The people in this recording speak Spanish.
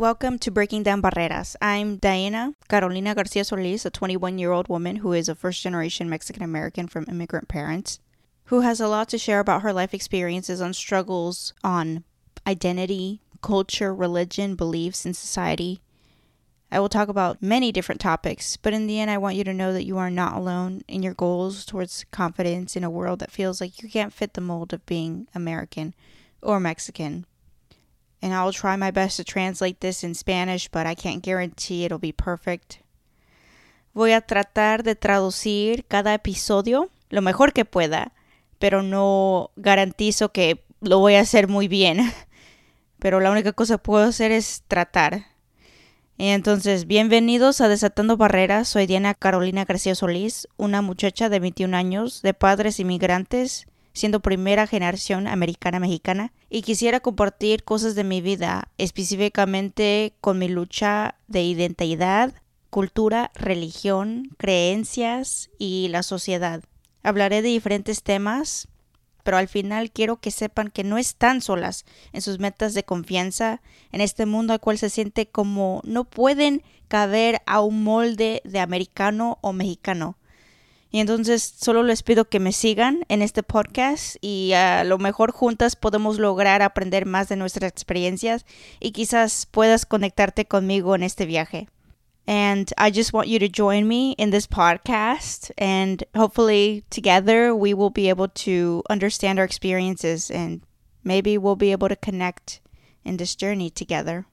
Welcome to Breaking Down Barreras. I'm Diana Carolina Garcia Solis, a 21 year old woman who is a first generation Mexican American from immigrant parents, who has a lot to share about her life experiences on struggles on identity, culture, religion, beliefs, and society. I will talk about many different topics, but in the end, I want you to know that you are not alone in your goals towards confidence in a world that feels like you can't fit the mold of being American or Mexican. And I'll try my best to translate this in Spanish, but I can't guarantee it'll be perfect. Voy a tratar de traducir cada episodio lo mejor que pueda, pero no garantizo que lo voy a hacer muy bien. Pero la única cosa que puedo hacer es tratar. Entonces, bienvenidos a Desatando Barreras. Soy Diana Carolina García Solís, una muchacha de 21 años, de padres inmigrantes, siendo primera generación americana-mexicana, y quisiera compartir cosas de mi vida, específicamente con mi lucha de identidad, cultura, religión, creencias y la sociedad. Hablaré de diferentes temas, pero al final quiero que sepan que no están solas en sus metas de confianza, en este mundo al cual se siente como no pueden caber a un molde de americano o mexicano. Y entonces solo les pido que me sigan en este podcast y a lo mejor juntas podemos lograr aprender más de nuestras experiencias y quizás puedas conectarte conmigo en este viaje. And I just want you to join me in this podcast. And hopefully, together, we will be able to understand our experiences and maybe we'll be able to connect in this journey together.